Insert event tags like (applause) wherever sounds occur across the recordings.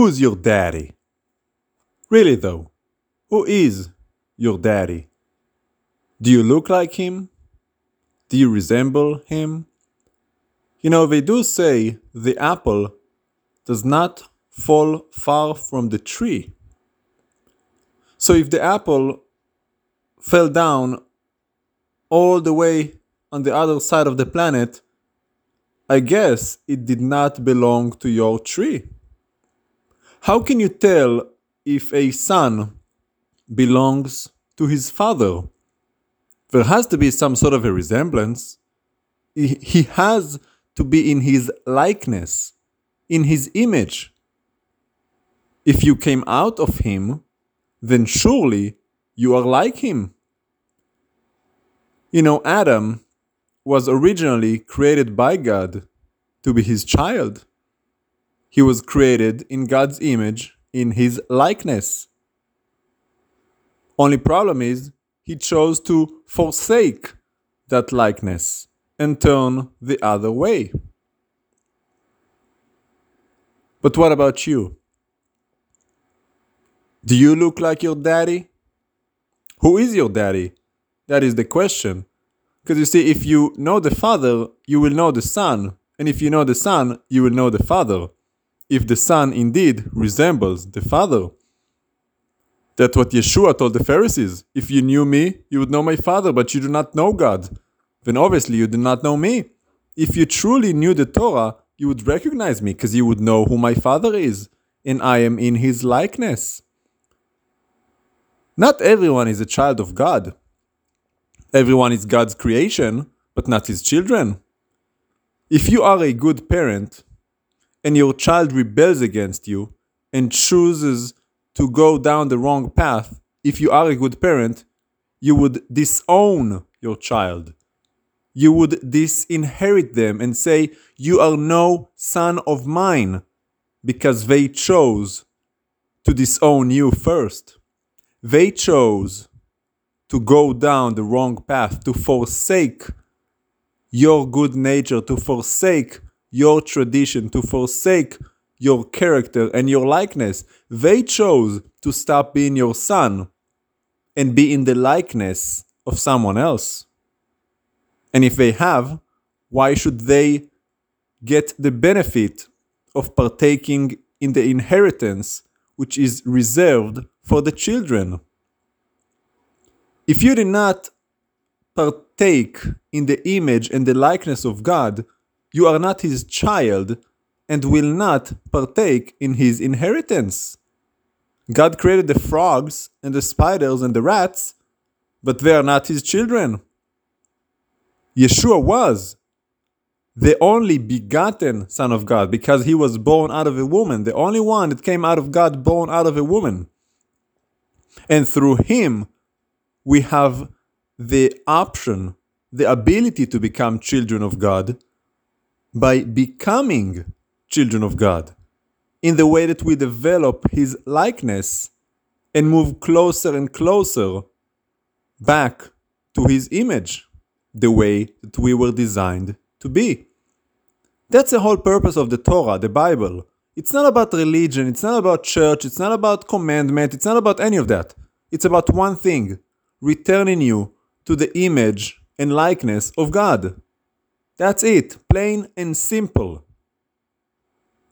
Who's your daddy? Really though, who is your daddy? Do you look like him? Do you resemble him? You know, they do say the apple does not fall far from the tree. So if the apple fell down all the way on the other side of the planet, I guess it did not belong to your tree. How can you tell if a son belongs to his father? There has to be some sort of a resemblance. He, has to be in his likeness, in his image. If you came out of him, then surely you are like him. You know, Adam was originally created by God to be his child. He was created in God's image, in his likeness. Only problem is, he chose to forsake that likeness and turn the other way. But what about you? Do you look like your daddy? Who is your daddy? That is the question. Because you see, if you know the Father, you will know the Son. And if you know the Son, you will know the Father. If the Son indeed resembles the Father. That's what Yeshua told the Pharisees. If you knew me, you would know my Father, but you do not know God. Then obviously you do not know me. If you truly knew the Torah, you would recognize me because you would know who my Father is, and I am in his likeness. Not everyone is a child of God. Everyone is God's creation, but not his children. If you are a good parent and your child rebels against you and chooses to go down the wrong path, if you are a good parent, you would disown your child. You would disinherit them and say, You are no son of mine, because they chose to disown you first. They chose to go down the wrong path, to forsake your good nature, to forsake your tradition, to forsake your character and your likeness. They chose to stop being your son and be in the likeness of someone else. And if they have, why should they get the benefit of partaking in the inheritance which is reserved for the children. If you did not partake in the image and the likeness of God, you are not his child and will not partake in his inheritance. God created the frogs and the spiders and the rats, but they are not his children. Yeshua was the only begotten Son of God, because he was born out of a woman, the only one that came out of God, born out of a woman. And through him, we have the option, the ability to become children of God by becoming children of God in the way that we develop his likeness and move closer and closer back to his image, the way that we were designed to be. That's the whole purpose of the Torah, the Bible. It's not about religion, it's not about church, it's not about commandment, it's not about any of that. It's about one thing returning you to the image and likeness of God. That's it, plain and simple.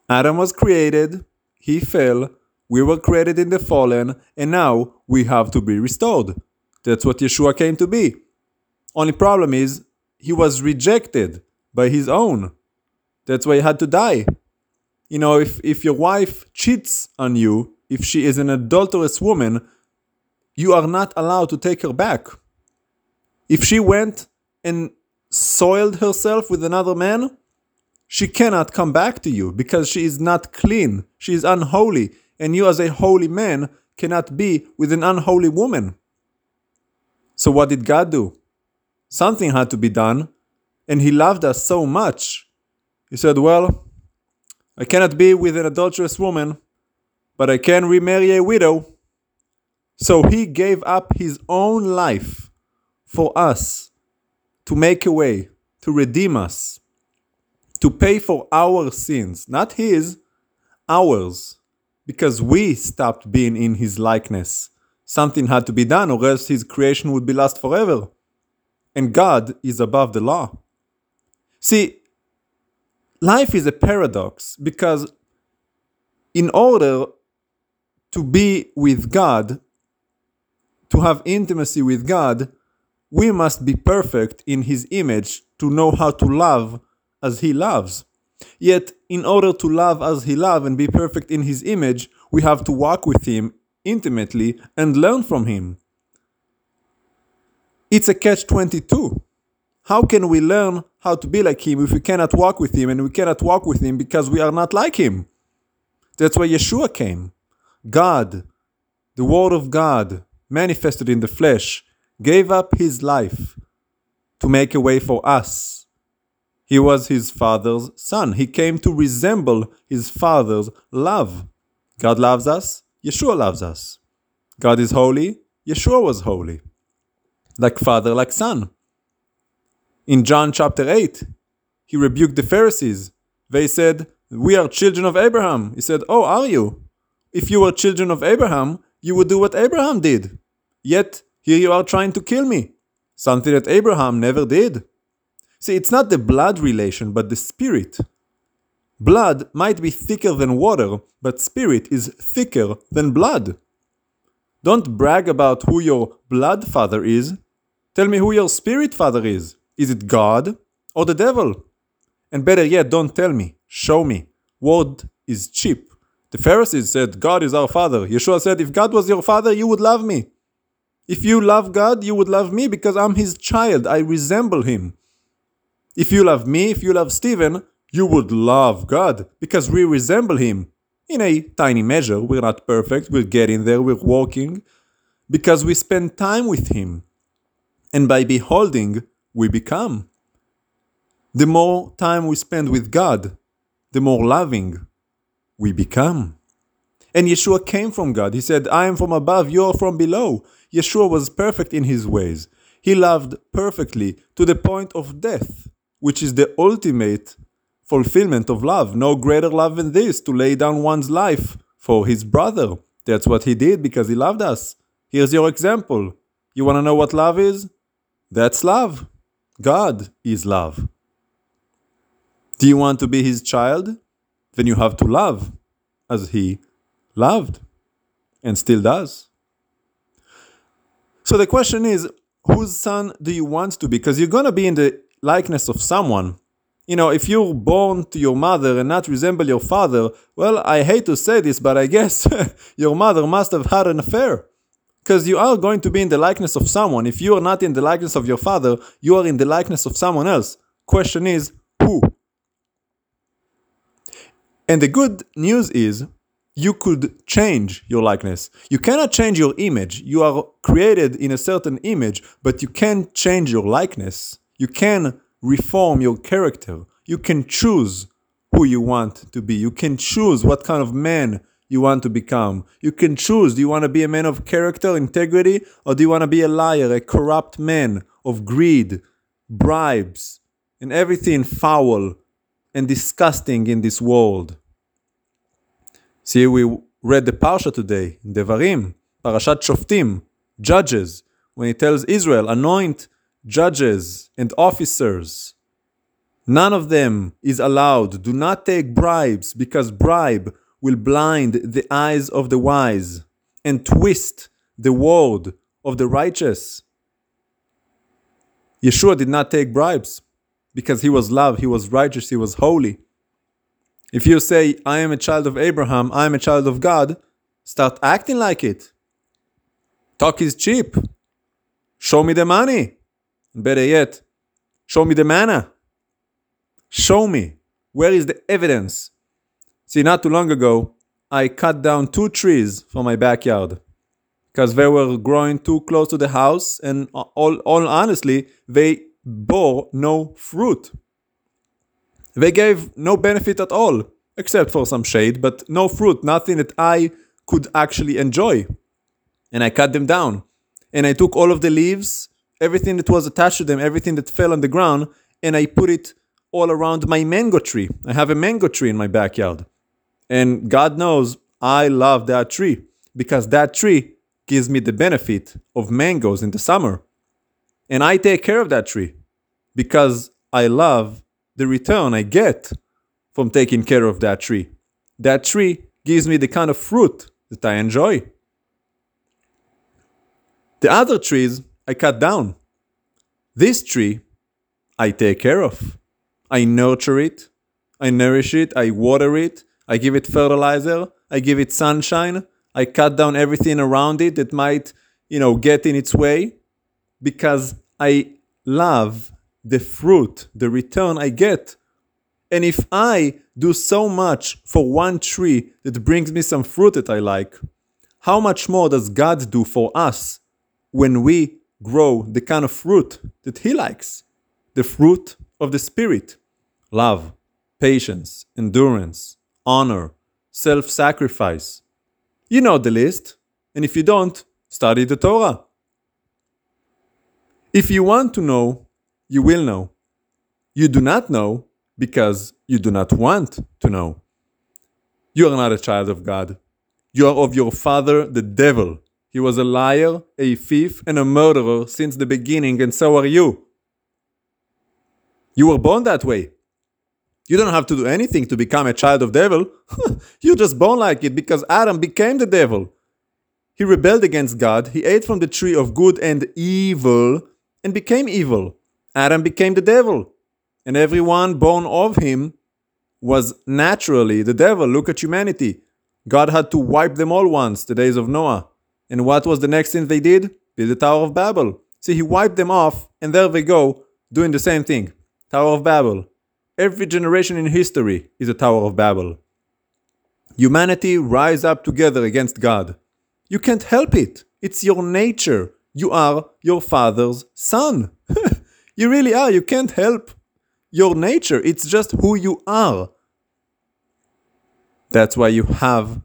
Adam was created, he fell, we were created in the fallen, and now we have to be restored. That's what Yeshua came to be. Only problem is, he was rejected by his own. That's why he had to die. You know, if, if your wife cheats on you, if she is an adulterous woman, you are not allowed to take her back. If she went and soiled herself with another man, she cannot come back to you because she is not clean. She is unholy. And you, as a holy man, cannot be with an unholy woman. So, what did God do? Something had to be done and he loved us so much. He said, Well, I cannot be with an adulterous woman, but I can remarry a widow. So he gave up his own life for us to make a way, to redeem us, to pay for our sins, not his, ours. because we stopped being in his likeness. Something had to be done, or else his creation would be lost forever. And God is above the law. See, life is a paradox because in order to be with God, to have intimacy with God, we must be perfect in His image to know how to love as He loves. Yet, in order to love as He loves and be perfect in His image, we have to walk with Him intimately and learn from Him. It's a catch 22. How can we learn how to be like Him if we cannot walk with Him and we cannot walk with Him because we are not like Him? That's why Yeshua came. God, the Word of God, manifested in the flesh, gave up His life to make a way for us. He was His Father's Son. He came to resemble His Father's love. God loves us, Yeshua loves us. God is holy, Yeshua was holy. Like Father, like Son. In John chapter 8, he rebuked the Pharisees. They said, We are children of Abraham. He said, Oh, are you? If you were children of Abraham, you would do what Abraham did. Yet, here you are trying to kill me. Something that Abraham never did. See, it's not the blood relation, but the spirit. Blood might be thicker than water, but spirit is thicker than blood. Don't brag about who your blood father is. Tell me who your spirit father is. Is it God or the devil? And better yet, don't tell me, show me. Word is cheap. The Pharisees said, God is our father. Yeshua said, If God was your father, you would love me. If you love God, you would love me because I'm his child. I resemble him. If you love me, if you love Steven, you would love God because we resemble him in a tiny measure. We're not perfect, we're getting there, we're walking because we spend time with him. And by beholding, we become. The more time we spend with God, the more loving we become. And Yeshua came from God. He said, I am from above, you are from below. Yeshua was perfect in his ways. He loved perfectly to the point of death, which is the ultimate fulfillment of love. No greater love than this to lay down one's life for his brother. That's what he did because he loved us. Here's your example. You want to know what love is? That's love. God is love. Do you want to be his child? Then you have to love as he loved and still does. So the question is whose son do you want to be? Because you're going to be in the likeness of someone. You know, if you're born to your mother and not resemble your father, well, I hate to say this, but I guess (laughs) your mother must have had an affair because you are going to be in the likeness of someone. If you are not in the likeness of your father, you are in the likeness of someone else. Question is, who? And the good news is, you could change your likeness. You cannot change your image. You are created in a certain image, but you can change your likeness. You can reform your character. You can choose who you want to be. You can choose what kind of man you want to become. You can choose do you want to be a man of character, integrity, or do you want to be a liar, a corrupt man of greed, bribes, and everything foul and disgusting in this world? See, we read the Parsha today, Devarim, Parashat Shoftim, Judges, when he tells Israel, anoint judges and officers. None of them is allowed. Do not take bribes because bribe will blind the eyes of the wise and twist the word of the righteous. Yeshua did not take bribes because he was love, he was righteous, he was holy. If you say, I am a child of Abraham, I am a child of God, start acting like it. Talk is cheap. Show me the money. Better yet, show me the manna. Show me. Where is the evidence? See, not too long ago, I cut down two trees from my backyard because they were growing too close to the house, and all, all honestly, they bore no fruit. They gave no benefit at all, except for some shade, but no fruit, nothing that I could actually enjoy. And I cut them down. And I took all of the leaves, everything that was attached to them, everything that fell on the ground, and I put it all around my mango tree. I have a mango tree in my backyard. And God knows, I love that tree because that tree gives me the benefit of mangoes in the summer. And I take care of that tree because I love the return I get from taking care of that tree. That tree gives me the kind of fruit that I enjoy. The other trees I cut down. This tree I take care of. I nurture it, I nourish it, I water it, I give it fertilizer, I give it sunshine, I cut down everything around it that might, you know, get in its way because I love the fruit, the return I get. And if I do so much for one tree that brings me some fruit that I like, how much more does God do for us when we grow the kind of fruit that He likes? The fruit of the Spirit love, patience, endurance, honor, self sacrifice. You know the list, and if you don't, study the Torah. If you want to know, you will know. You do not know because you do not want to know. You are not a child of God. You are of your father, the devil. He was a liar, a thief, and a murderer since the beginning, and so are you. You were born that way. You don't have to do anything to become a child of devil. (laughs) You're just born like it because Adam became the devil. He rebelled against God. He ate from the tree of good and evil and became evil. Adam became the devil. And everyone born of him was naturally the devil. Look at humanity. God had to wipe them all once, the days of Noah. And what was the next thing they did? Build the Tower of Babel. See, he wiped them off, and there they go, doing the same thing. Tower of Babel. Every generation in history is a Tower of Babel. Humanity rise up together against God. You can't help it. It's your nature. You are your father's son. (laughs) you really are. You can't help your nature. It's just who you are. That's why you have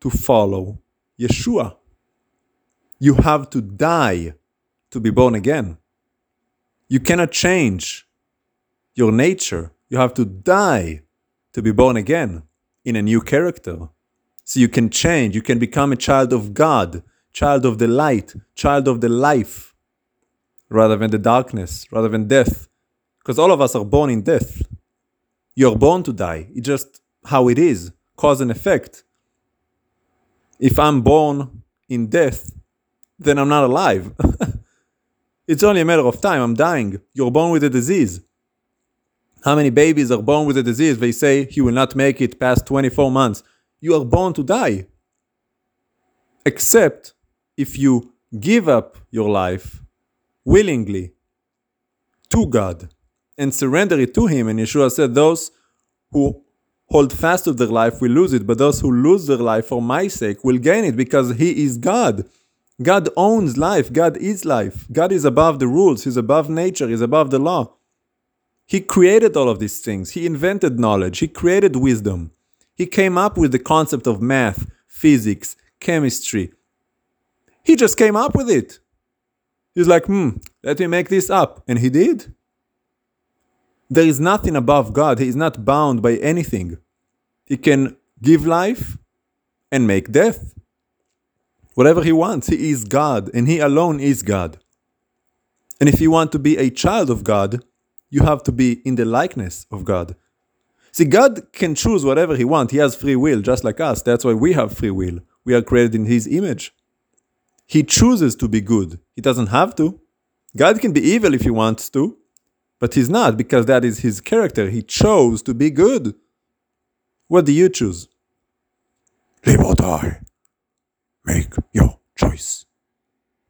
to follow Yeshua. You have to die to be born again. You cannot change your nature. You have to die to be born again in a new character. So you can change, you can become a child of God, child of the light, child of the life, rather than the darkness, rather than death. Because all of us are born in death. You're born to die. It's just how it is, cause and effect. If I'm born in death, then I'm not alive. (laughs) it's only a matter of time. I'm dying. You're born with a disease. How many babies are born with a disease? They say he will not make it past 24 months. You are born to die. Except if you give up your life willingly to God and surrender it to Him. And Yeshua said, Those who hold fast to their life will lose it, but those who lose their life for my sake will gain it because He is God. God owns life. God is life. God is above the rules. He's above nature. He's above the law. He created all of these things. He invented knowledge. He created wisdom. He came up with the concept of math, physics, chemistry. He just came up with it. He's like, hmm, let me make this up. And he did. There is nothing above God. He is not bound by anything. He can give life and make death. Whatever he wants, he is God, and he alone is God. And if you want to be a child of God, you have to be in the likeness of God. See, God can choose whatever He wants. He has free will, just like us. That's why we have free will. We are created in His image. He chooses to be good. He doesn't have to. God can be evil if He wants to, but He's not because that is His character. He chose to be good. What do you choose? Die. Make your choice.